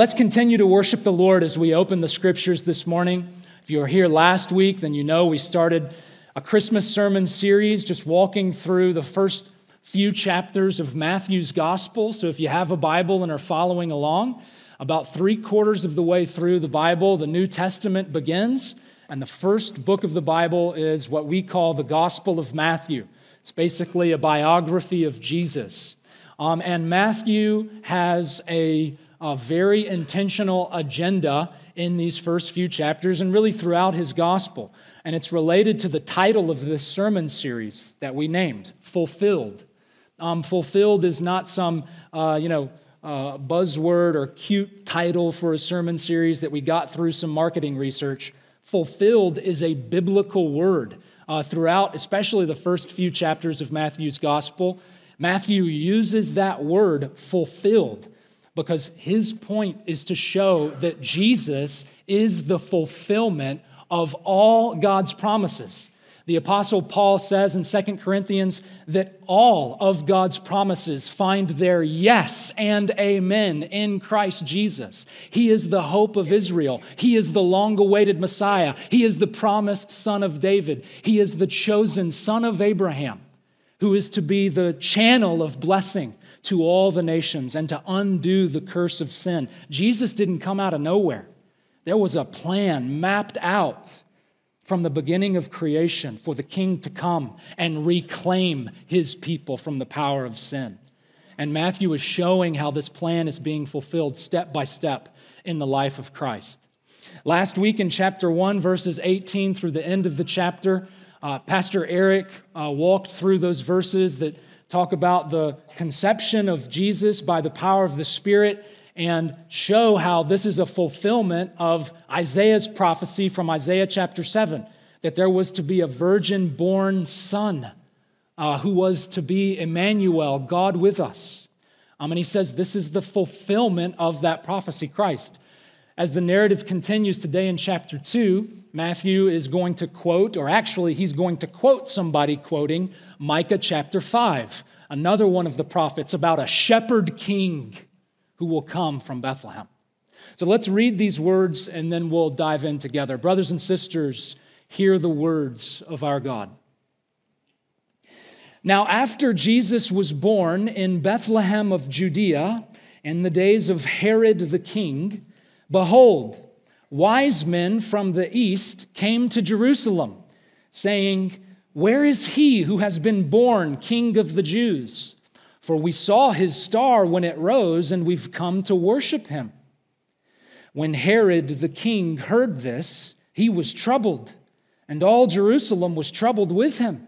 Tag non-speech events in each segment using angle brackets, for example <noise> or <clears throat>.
Let's continue to worship the Lord as we open the scriptures this morning. If you were here last week, then you know we started a Christmas sermon series just walking through the first few chapters of Matthew's gospel. So if you have a Bible and are following along, about three quarters of the way through the Bible, the New Testament begins. And the first book of the Bible is what we call the Gospel of Matthew. It's basically a biography of Jesus. Um, and Matthew has a, a very intentional agenda in these first few chapters and really throughout his gospel. And it's related to the title of this sermon series that we named Fulfilled. Um, fulfilled is not some, uh, you know, uh, buzzword or cute title for a sermon series that we got through some marketing research. Fulfilled is a biblical word uh, throughout, especially the first few chapters of Matthew's gospel. Matthew uses that word fulfilled because his point is to show that Jesus is the fulfillment of all God's promises. The Apostle Paul says in 2 Corinthians that all of God's promises find their yes and amen in Christ Jesus. He is the hope of Israel. He is the long awaited Messiah. He is the promised son of David. He is the chosen son of Abraham, who is to be the channel of blessing to all the nations and to undo the curse of sin. Jesus didn't come out of nowhere, there was a plan mapped out from the beginning of creation for the king to come and reclaim his people from the power of sin. And Matthew is showing how this plan is being fulfilled step by step in the life of Christ. Last week in chapter 1, verses 18 through the end of the chapter, uh, Pastor Eric uh, walked through those verses that talk about the conception of Jesus by the power of the Spirit and show how this is a fulfillment of Isaiah's prophecy from Isaiah chapter 7 that there was to be a virgin born son uh, who was to be Emmanuel, God with us. Um, and he says this is the fulfillment of that prophecy, Christ. As the narrative continues today in chapter 2, Matthew is going to quote, or actually, he's going to quote somebody quoting Micah chapter 5, another one of the prophets about a shepherd king who will come from Bethlehem. So let's read these words and then we'll dive in together. Brothers and sisters, hear the words of our God. Now, after Jesus was born in Bethlehem of Judea in the days of Herod the king, behold, wise men from the east came to Jerusalem, saying, Where is he who has been born king of the Jews? For we saw his star when it rose, and we've come to worship him. When Herod the king heard this, he was troubled, and all Jerusalem was troubled with him.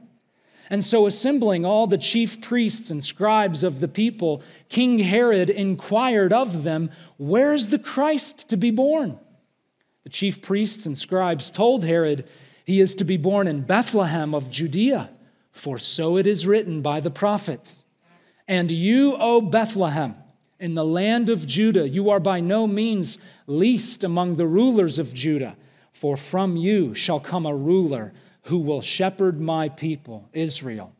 And so, assembling all the chief priests and scribes of the people, King Herod inquired of them, Where's the Christ to be born? The chief priests and scribes told Herod, He is to be born in Bethlehem of Judea, for so it is written by the prophet. And you, O Bethlehem, in the land of Judah, you are by no means least among the rulers of Judah, for from you shall come a ruler who will shepherd my people, Israel.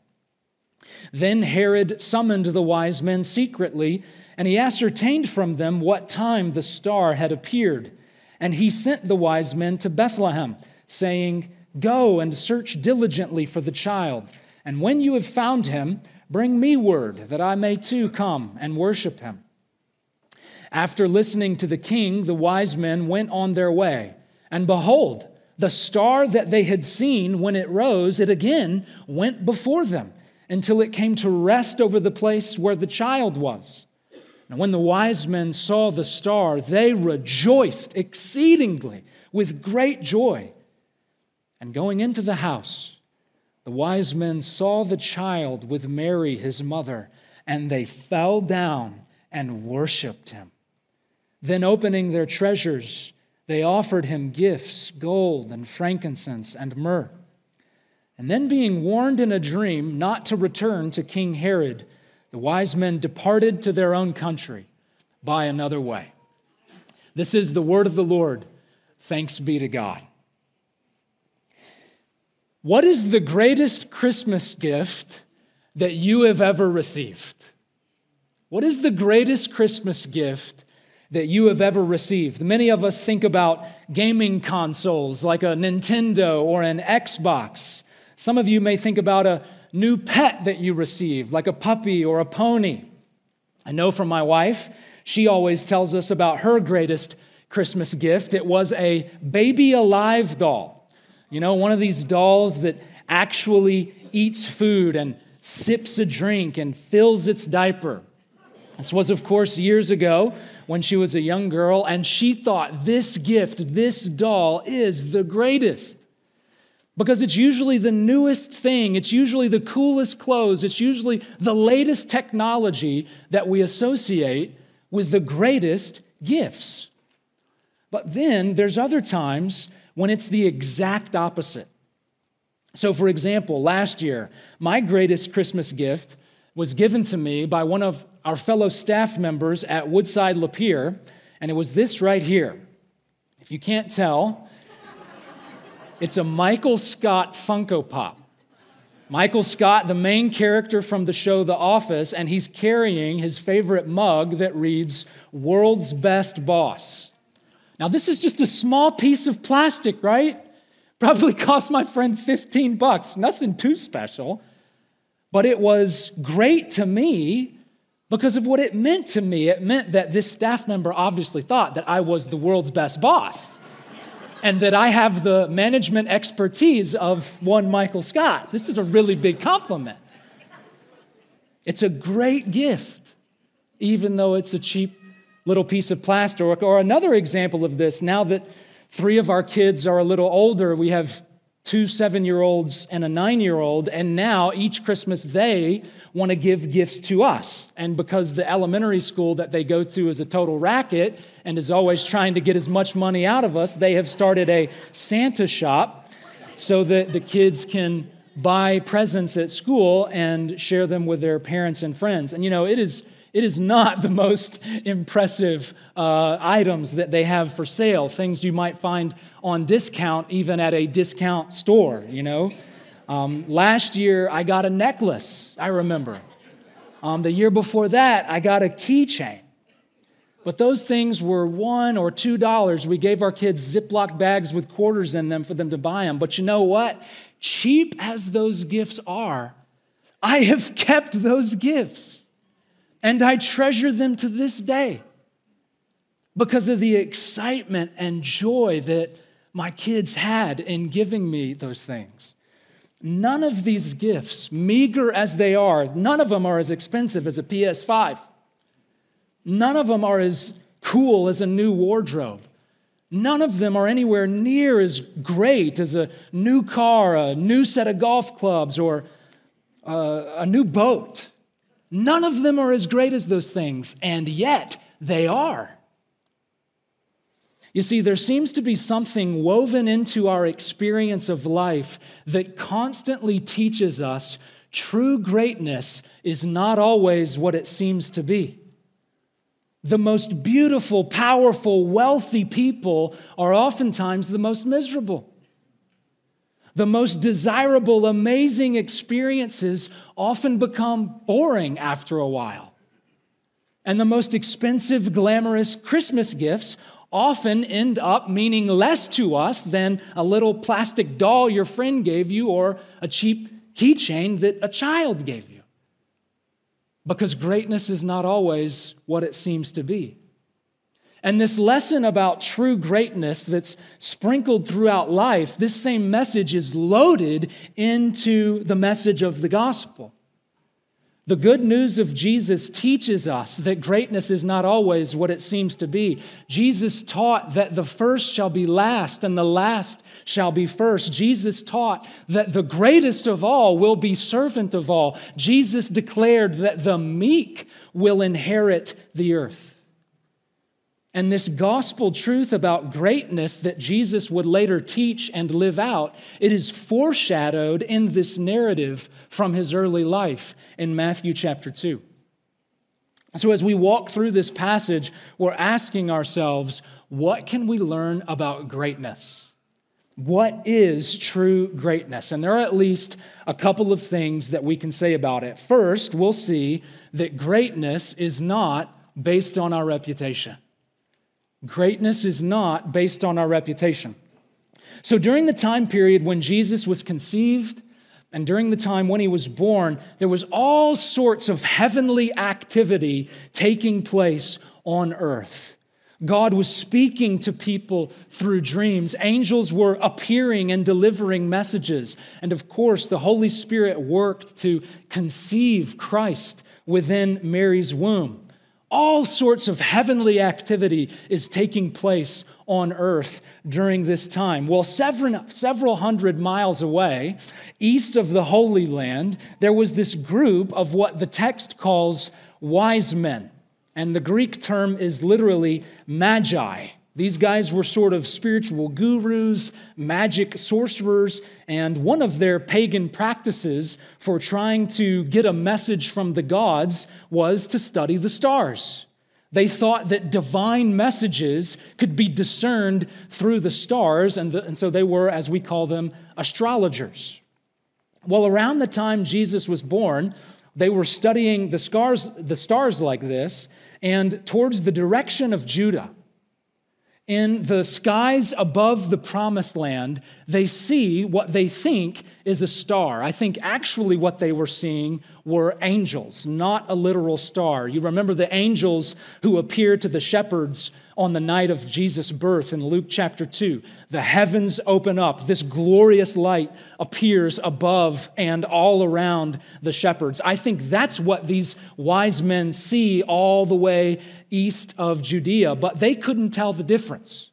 Then Herod summoned the wise men secretly, and he ascertained from them what time the star had appeared. And he sent the wise men to Bethlehem, saying, Go and search diligently for the child, and when you have found him, Bring me word that I may too come and worship him. After listening to the king, the wise men went on their way. And behold, the star that they had seen when it rose, it again went before them until it came to rest over the place where the child was. And when the wise men saw the star, they rejoiced exceedingly with great joy. And going into the house, the wise men saw the child with Mary, his mother, and they fell down and worshiped him. Then, opening their treasures, they offered him gifts gold and frankincense and myrrh. And then, being warned in a dream not to return to King Herod, the wise men departed to their own country by another way. This is the word of the Lord. Thanks be to God. What is the greatest Christmas gift that you have ever received? What is the greatest Christmas gift that you have ever received. Many of us think about gaming consoles like a Nintendo or an Xbox. Some of you may think about a new pet that you received, like a puppy or a pony. I know from my wife, she always tells us about her greatest Christmas gift. It was a baby alive doll. You know, one of these dolls that actually eats food and sips a drink and fills its diaper. This was, of course, years ago when she was a young girl, and she thought this gift, this doll, is the greatest. Because it's usually the newest thing, it's usually the coolest clothes, it's usually the latest technology that we associate with the greatest gifts. But then there's other times when it's the exact opposite. So, for example, last year, my greatest Christmas gift was given to me by one of our fellow staff members at Woodside Lapeer, and it was this right here. If you can't tell, it's a Michael Scott Funko Pop. Michael Scott, the main character from the show The Office, and he's carrying his favorite mug that reads, World's Best Boss. Now, this is just a small piece of plastic, right? Probably cost my friend 15 bucks, nothing too special. But it was great to me because of what it meant to me. It meant that this staff member obviously thought that I was the world's best boss and that I have the management expertise of one Michael Scott. This is a really big compliment. It's a great gift, even though it's a cheap little piece of plastic. Or another example of this, now that three of our kids are a little older, we have two seven year olds and a nine year old, and now each Christmas they want to give gifts to us. And because the elementary school that they go to is a total racket and is always trying to get as much money out of us, they have started a Santa shop so that the kids can buy presents at school and share them with their parents and friends. And you know, it is it is not the most impressive uh, items that they have for sale, things you might find on discount, even at a discount store, you know. Um, last year, I got a necklace, I remember. Um, the year before that, I got a keychain. But those things were one or two dollars. We gave our kids Ziploc bags with quarters in them for them to buy them. But you know what? Cheap as those gifts are, I have kept those gifts and I treasure them to this day because of the excitement and joy that my kids had in giving me those things. None of these gifts, meager as they are, none of them are as expensive as a PS5. None of them are as cool as a new wardrobe. None of them are anywhere near as great as a new car, a new set of golf clubs, or uh, a new boat. None of them are as great as those things, and yet they are. You see, there seems to be something woven into our experience of life that constantly teaches us true greatness is not always what it seems to be. The most beautiful, powerful, wealthy people are oftentimes the most miserable. The most desirable, amazing experiences often become boring after a while. And the most expensive, glamorous Christmas gifts often end up meaning less to us than a little plastic doll your friend gave you or a cheap keychain that a child gave you. Because greatness is not always what it seems to be. And this lesson about true greatness that's sprinkled throughout life, this same message is loaded into the message of the gospel. The good news of Jesus teaches us that greatness is not always what it seems to be. Jesus taught that the first shall be last and the last shall be first. Jesus taught that the greatest of all will be servant of all. Jesus declared that the meek will inherit the earth. And this gospel truth about greatness that Jesus would later teach and live out, it is foreshadowed in this narrative from his early life in Matthew chapter 2. So, as we walk through this passage, we're asking ourselves, what can we learn about greatness? What is true greatness? And there are at least a couple of things that we can say about it. First, we'll see that greatness is not based on our reputation. Greatness is not based on our reputation. So during the time period when Jesus was conceived, and during the time when he was born, there was all sorts of heavenly activity taking place on earth. God was speaking to people through dreams. Angels were appearing and delivering messages. And of course, the Holy Spirit worked to conceive Christ within Mary's womb. All sorts of heavenly activity is taking place on earth during this time. Well, several, several hundred miles away, east of the Holy Land, there was this group of what the text calls wise men. And the Greek term is literally magi. These guys were sort of spiritual gurus, magic sorcerers, and one of their pagan practices for trying to get a message from the gods was to study the stars. They thought that divine messages could be discerned through the stars, and, the, and so they were, as we call them, astrologers. Well, around the time Jesus was born, they were studying the stars, the stars like this, and towards the direction of Judah in the skies above the promised land, they see what they think is a star. I think actually what they were seeing were angels, not a literal star. You remember the angels who appeared to the shepherds on the night of Jesus' birth in Luke chapter 2. The heavens open up, this glorious light appears above and all around the shepherds. I think that's what these wise men see all the way east of Judea, but they couldn't tell the difference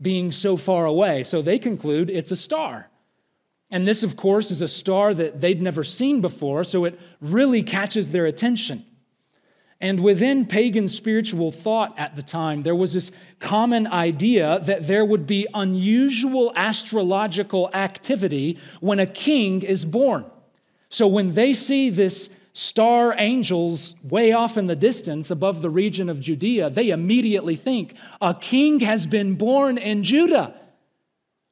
being so far away. So they conclude it's a star. And this, of course, is a star that they'd never seen before, so it really catches their attention. And within pagan spiritual thought at the time, there was this common idea that there would be unusual astrological activity when a king is born. So when they see this star angels way off in the distance above the region of Judea, they immediately think a king has been born in Judah.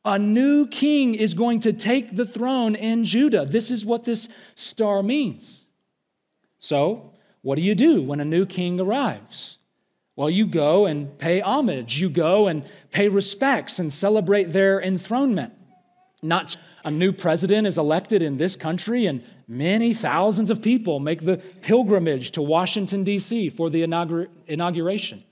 A new king is going to take the throne in Judah. This is what this star means. So, what do you do when a new king arrives? Well, you go and pay homage. You go and pay respects and celebrate their enthronement. Not a new president is elected in this country and many thousands of people make the pilgrimage to Washington, D.C. for the inauguration.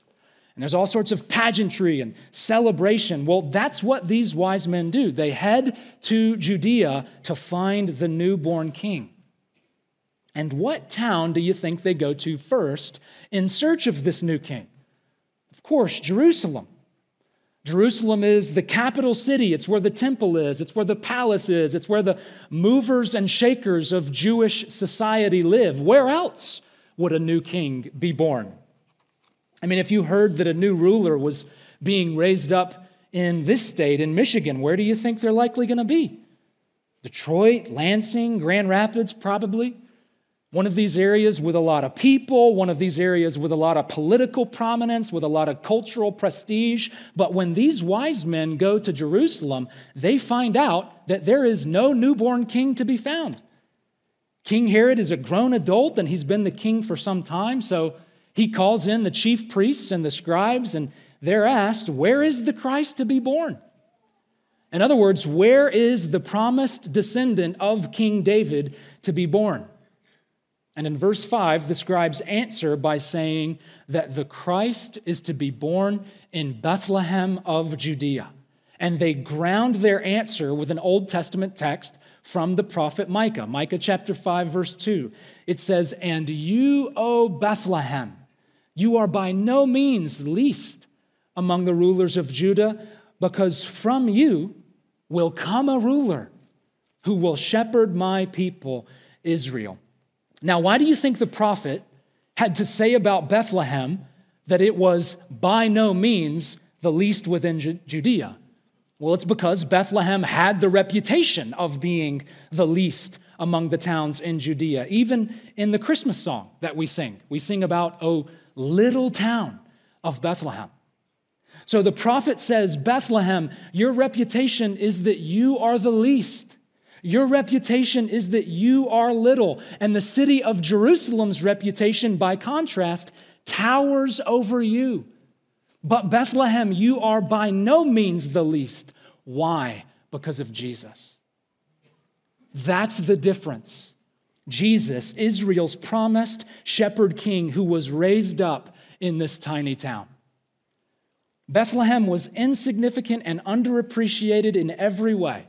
And there's all sorts of pageantry and celebration. Well, that's what these wise men do. They head to Judea to find the newborn king. And what town do you think they go to first in search of this new king? Of course, Jerusalem. Jerusalem is the capital city. It's where the temple is. It's where the palace is. It's where the movers and shakers of Jewish society live. Where else would a new king be born? I mean, if you heard that a new ruler was being raised up in this state, in Michigan, where do you think they're likely going to be? Detroit, Lansing, Grand Rapids, probably. One of these areas with a lot of people, one of these areas with a lot of political prominence, with a lot of cultural prestige. But when these wise men go to Jerusalem, they find out that there is no newborn king to be found. King Herod is a grown adult and he's been the king for some time, so he calls in the chief priests and the scribes, and they're asked, Where is the Christ to be born? In other words, where is the promised descendant of King David to be born? And in verse 5, the scribes answer by saying that the Christ is to be born in Bethlehem of Judea. And they ground their answer with an Old Testament text from the prophet Micah, Micah chapter 5, verse 2. It says, And you, O Bethlehem, you are by no means least among the rulers of Judah, because from you will come a ruler who will shepherd my people, Israel. Now, why do you think the prophet had to say about Bethlehem that it was by no means the least within Judea? Well, it's because Bethlehem had the reputation of being the least among the towns in Judea. Even in the Christmas song that we sing, we sing about, oh, little town of Bethlehem. So the prophet says, Bethlehem, your reputation is that you are the least. Your reputation is that you are little, and the city of Jerusalem's reputation, by contrast, towers over you. But Bethlehem, you are by no means the least. Why? Because of Jesus. That's the difference. Jesus, Israel's promised shepherd king who was raised up in this tiny town. Bethlehem was insignificant and underappreciated in every way.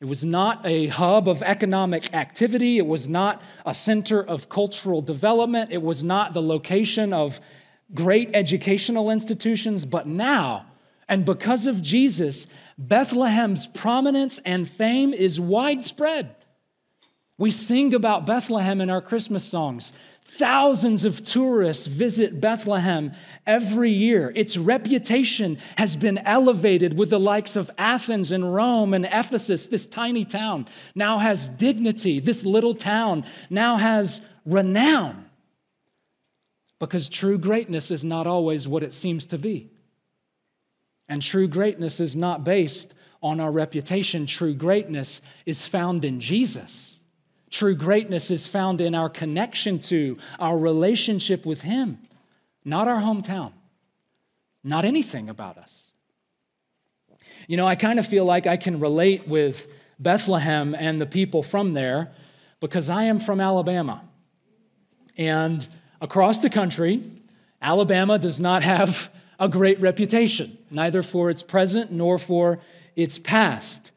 It was not a hub of economic activity. It was not a center of cultural development. It was not the location of great educational institutions. But now, and because of Jesus, Bethlehem's prominence and fame is widespread. We sing about Bethlehem in our Christmas songs. Thousands of tourists visit Bethlehem every year. Its reputation has been elevated with the likes of Athens and Rome and Ephesus. This tiny town now has dignity. This little town now has renown. Because true greatness is not always what it seems to be. And true greatness is not based on our reputation, true greatness is found in Jesus. True greatness is found in our connection to, our relationship with Him, not our hometown, not anything about us. You know, I kind of feel like I can relate with Bethlehem and the people from there because I am from Alabama. And across the country, Alabama does not have a great reputation, neither for its present nor for its past.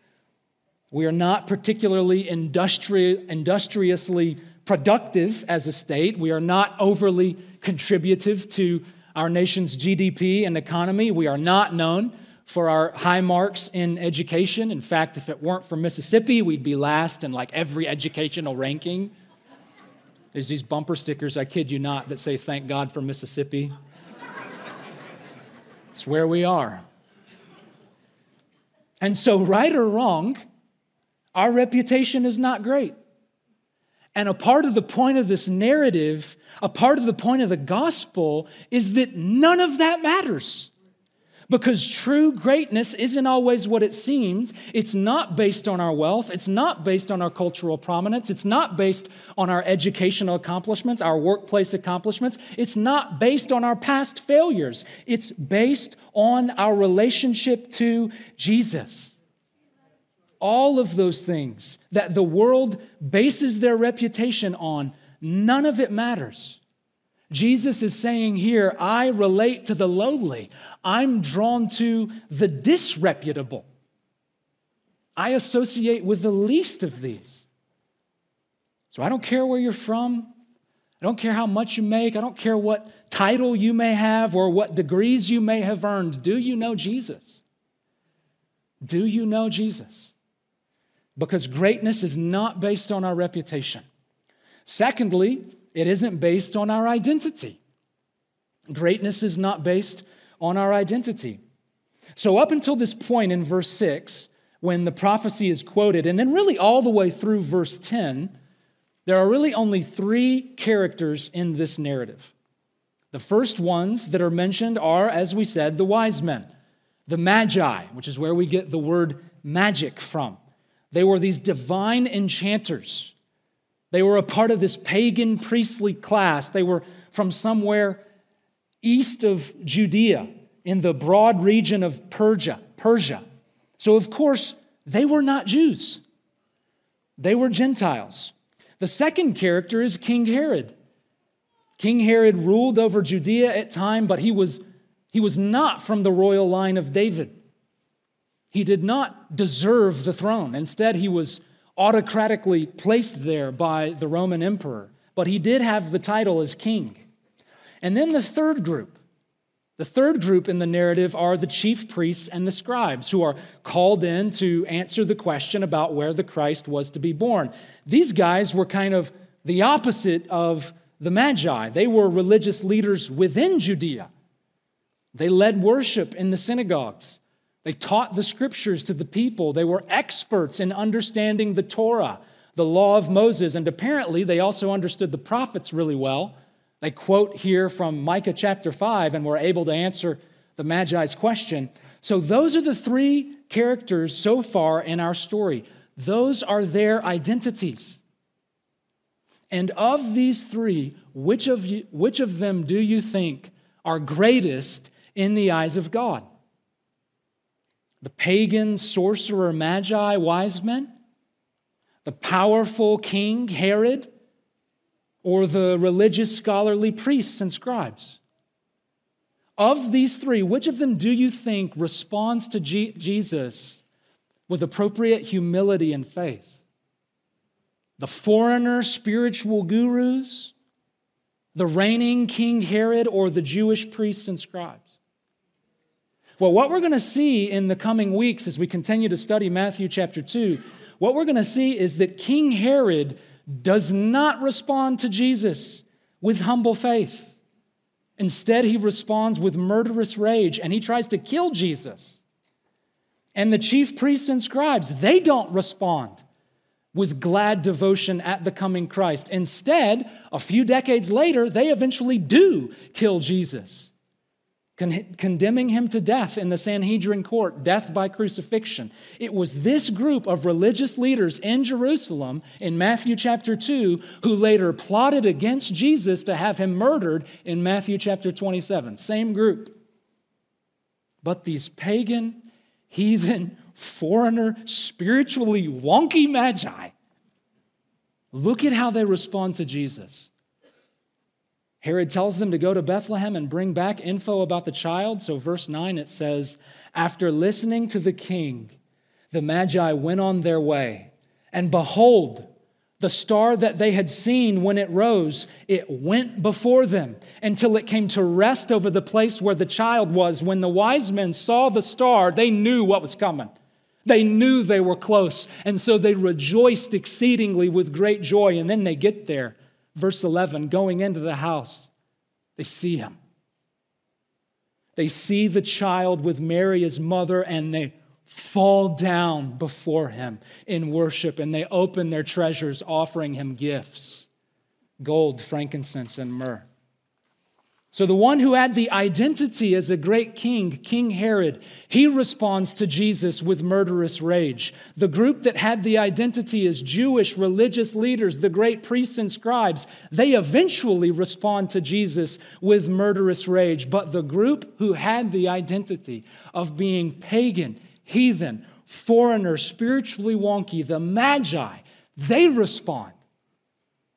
We are not particularly industri- industriously productive as a state. We are not overly contributive to our nation's GDP and economy. We are not known for our high marks in education. In fact, if it weren't for Mississippi, we'd be last in like every educational ranking. There's these bumper stickers, I kid you not, that say, Thank God for Mississippi. it's where we are. And so, right or wrong, our reputation is not great. And a part of the point of this narrative, a part of the point of the gospel, is that none of that matters. Because true greatness isn't always what it seems. It's not based on our wealth. It's not based on our cultural prominence. It's not based on our educational accomplishments, our workplace accomplishments. It's not based on our past failures. It's based on our relationship to Jesus all of those things that the world bases their reputation on, none of it matters. Jesus is saying here, I relate to the lowly. I'm drawn to the disreputable. I associate with the least of these. So I don't care where you're from. I don't care how much you make. I don't care what title you may have or what degrees you may have earned. Do you know Jesus? Do you know Jesus? Because greatness is not based on our reputation. Secondly, it isn't based on our identity. Greatness is not based on our identity. So, up until this point in verse 6, when the prophecy is quoted, and then really all the way through verse 10, there are really only three characters in this narrative. The first ones that are mentioned are, as we said, the wise men, the magi, which is where we get the word magic from. They were these divine enchanters. They were a part of this pagan priestly class. They were from somewhere east of Judea in the broad region of Persia. Persia. So, of course, they were not Jews, they were Gentiles. The second character is King Herod. King Herod ruled over Judea at time, but he was, he was not from the royal line of David. He did not deserve the throne. Instead, he was autocratically placed there by the Roman emperor, but he did have the title as king. And then the third group. The third group in the narrative are the chief priests and the scribes who are called in to answer the question about where the Christ was to be born. These guys were kind of the opposite of the Magi. They were religious leaders within Judea. They led worship in the synagogues. They taught the scriptures to the people. They were experts in understanding the Torah, the law of Moses, and apparently they also understood the prophets really well. They quote here from Micah chapter 5 and were able to answer the Magi's question. So, those are the three characters so far in our story. Those are their identities. And of these three, which of, you, which of them do you think are greatest in the eyes of God. The pagan sorcerer magi, wise men, the powerful king Herod, or the religious scholarly priests and scribes. Of these three, which of them do you think responds to G- Jesus with appropriate humility and faith? The foreigner spiritual gurus, the reigning King Herod, or the Jewish priests and scribes? Well, what we're going to see in the coming weeks as we continue to study Matthew chapter 2, what we're going to see is that King Herod does not respond to Jesus with humble faith. Instead, he responds with murderous rage and he tries to kill Jesus. And the chief priests and scribes, they don't respond with glad devotion at the coming Christ. Instead, a few decades later, they eventually do kill Jesus con- condemning him to death in the Sanhedrin court, death by crucifixion. It was this group of religious leaders in Jerusalem in Matthew chapter 2 who later plotted against Jesus to have him murdered in Matthew chapter 27. Same group. But these pagan, heathen, foreigner, spiritually wonky magi, look at how they respond to Jesus. Herod tells them to go to Bethlehem and bring back info about the child. So, verse 9, it says, After listening to the king, the Magi went on their way. And behold, the star that they had seen when it rose, it went before them until it came to rest over the place where the child was. When the wise men saw the star, they knew what was coming. They knew they were close, and so they rejoiced exceedingly with great joy. And then they get there Verse 11 going into the house, they see him. They see the child with Mary, his mother, and they fall down before him in worship and they open their treasures, offering him gifts gold, frankincense, and myrrh. So, the one who had the identity as a great king, King Herod, he responds to Jesus with murderous rage. The group that had the identity as Jewish religious leaders, the great priests and scribes, they eventually respond to Jesus with murderous rage. But the group who had the identity of being pagan, heathen, foreigner, spiritually wonky, the Magi, they respond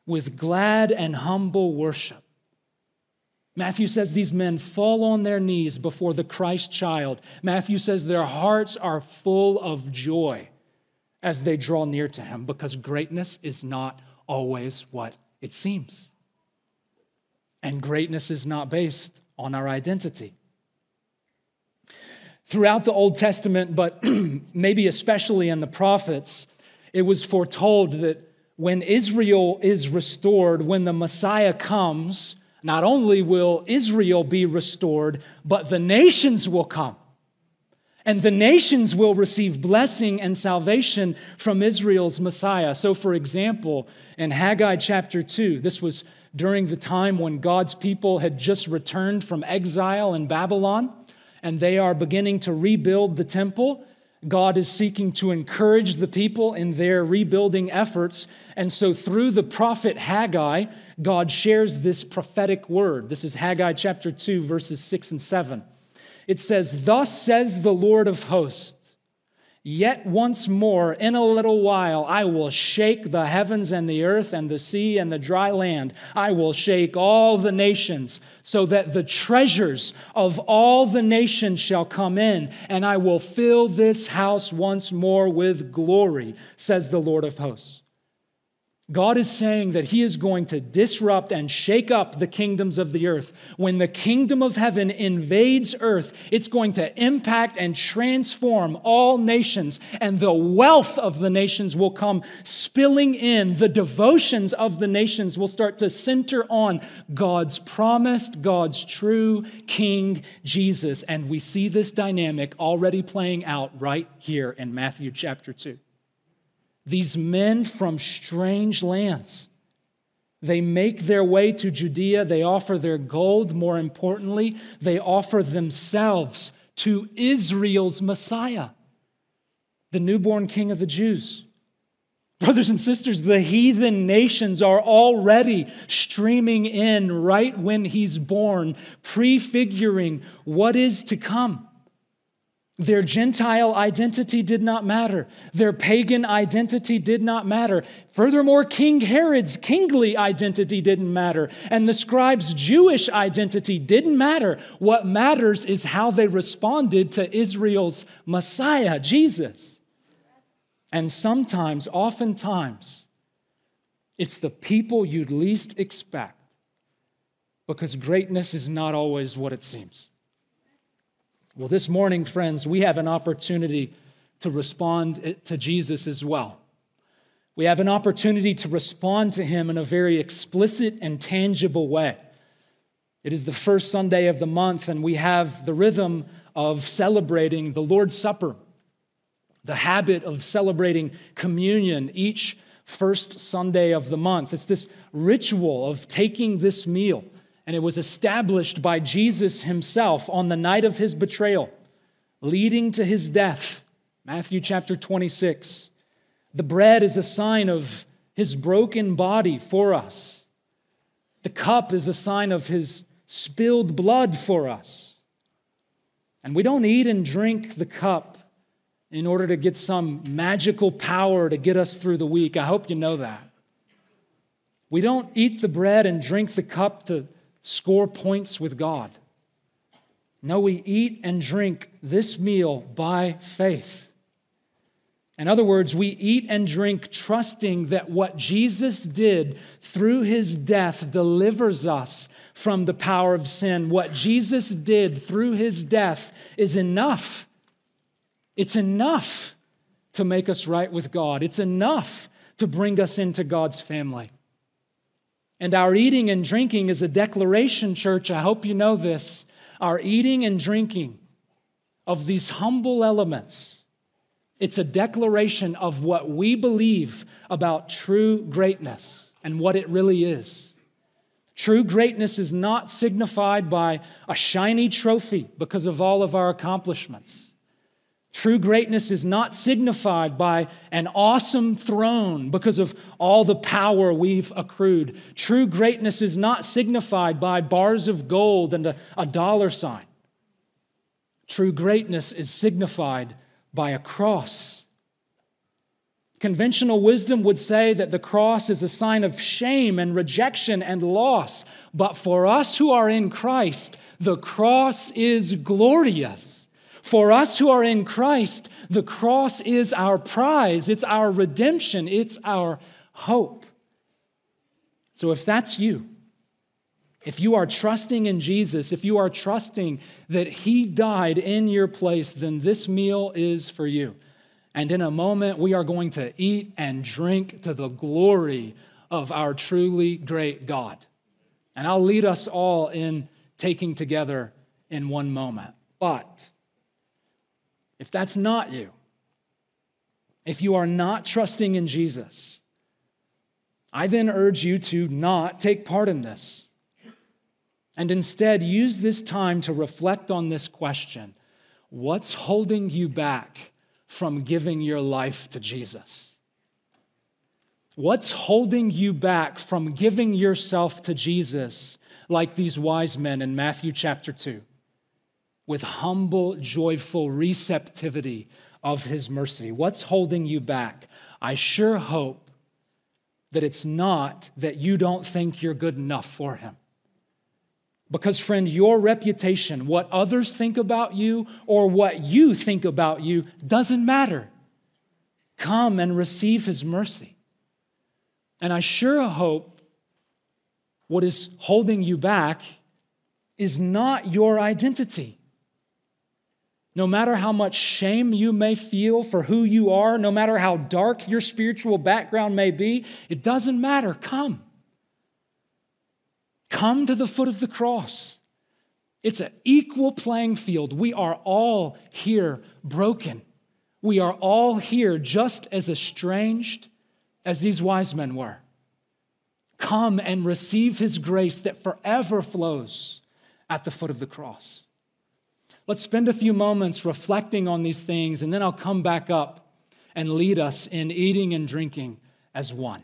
with glad and humble worship. Matthew says these men fall on their knees before the Christ child. Matthew says their hearts are full of joy as they draw near to him because greatness is not always what it seems. And greatness is not based on our identity. Throughout the Old Testament, but <clears throat> maybe especially in the prophets, it was foretold that when Israel is restored, when the Messiah comes, not only will Israel be restored, but the nations will come. And the nations will receive blessing and salvation from Israel's Messiah. So, for example, in Haggai chapter 2, this was during the time when God's people had just returned from exile in Babylon, and they are beginning to rebuild the temple. God is seeking to encourage the people in their rebuilding efforts. And so, through the prophet Haggai, God shares this prophetic word. This is Haggai chapter 2, verses 6 and 7. It says, Thus says the Lord of hosts. Yet once more, in a little while, I will shake the heavens and the earth and the sea and the dry land. I will shake all the nations, so that the treasures of all the nations shall come in, and I will fill this house once more with glory, says the Lord of hosts. God is saying that He is going to disrupt and shake up the kingdoms of the earth. When the kingdom of heaven invades earth, it's going to impact and transform all nations, and the wealth of the nations will come spilling in. The devotions of the nations will start to center on God's promised, God's true King, Jesus. And we see this dynamic already playing out right here in Matthew chapter 2 these men from strange lands. They make their way to Judea. They offer their gold. More importantly, they offer themselves to Israel's Messiah, the newborn king of the Jews. Brothers and sisters, the heathen nations are already streaming in right when he's born, prefiguring what is to come. Their Gentile identity did not matter. Their pagan identity did not matter. Furthermore, King Herod's kingly identity didn't matter. And the scribes' Jewish identity didn't matter. What matters is how they responded to Israel's Messiah, Jesus. And sometimes, oftentimes, it's the people you'd least expect because greatness is not always what it seems. Well, this morning, friends, we have an opportunity to respond to Jesus as well. We have an opportunity to respond to him in a very explicit and tangible way. It is the first Sunday of the month, and we have the rhythm of celebrating the Lord's Supper, the habit of celebrating communion each first Sunday of the month. It's this ritual of taking this meal and it was established by Jesus himself on the night of his betrayal, leading to his death. Matthew chapter 26. The bread is a sign of his broken body for us. The cup is a sign of his spilled blood for us. And we don't eat and drink the cup in order to get some magical power to get us through the week. I hope you know that. We don't eat the bread and drink the cup to score points with God. No, we eat and drink this meal by faith. In other words, we eat and drink trusting that what Jesus did through his death delivers us from the power of sin. What Jesus did through his death is enough. It's enough to make us right with God, it's enough to bring us into God's family. And our eating and drinking is a declaration, church. I hope you know this. Our eating and drinking of these humble elements, it's a declaration of what we believe about true greatness and what it really is. True greatness is not signified by a shiny trophy because of all of our accomplishments. True greatness is not signified by an awesome throne because of all the power we've accrued. True greatness is not signified by bars of gold and a, a, dollar sign. True greatness is signified by a cross. Conventional wisdom would say that the cross is a sign of shame and rejection and loss. But for us who are in Christ, the cross is glorious. For us who are in Christ, the cross is our prize, it's our redemption, it's our hope. So if that's you, if you are trusting in Jesus, if you are trusting that He died in your place, then this meal is for you. And in a moment, we are going to eat and drink to the glory of our truly great God. And I'll lead us all in taking together in one moment. But if that's not you, if you are not trusting in Jesus, I then urge you to not take part in this. And instead, use this time to reflect on this question What's holding you back from giving your life to Jesus? What's holding you back from giving yourself to Jesus like these wise men in Matthew chapter 2? With humble, joyful receptivity of His mercy? What's holding you back? I sure hope that it's not that you don't think you're good enough for Him. Because, friend, your reputation, what others think about you or what you think about you, doesn't matter. Come and receive His mercy. And I sure hope what is holding you back is not your identity. No matter how much shame you may feel for who you are, no matter how dark your spiritual background may be, it doesn't matter. Come. Come to the foot of the cross. It's an equal playing field. We are all here broken. We are all here just as estranged as these wise men were. Come and receive his grace that forever flows at the foot of the cross. Let's spend a few moments reflecting on these things, and then I'll come back up and lead us in eating and drinking as one.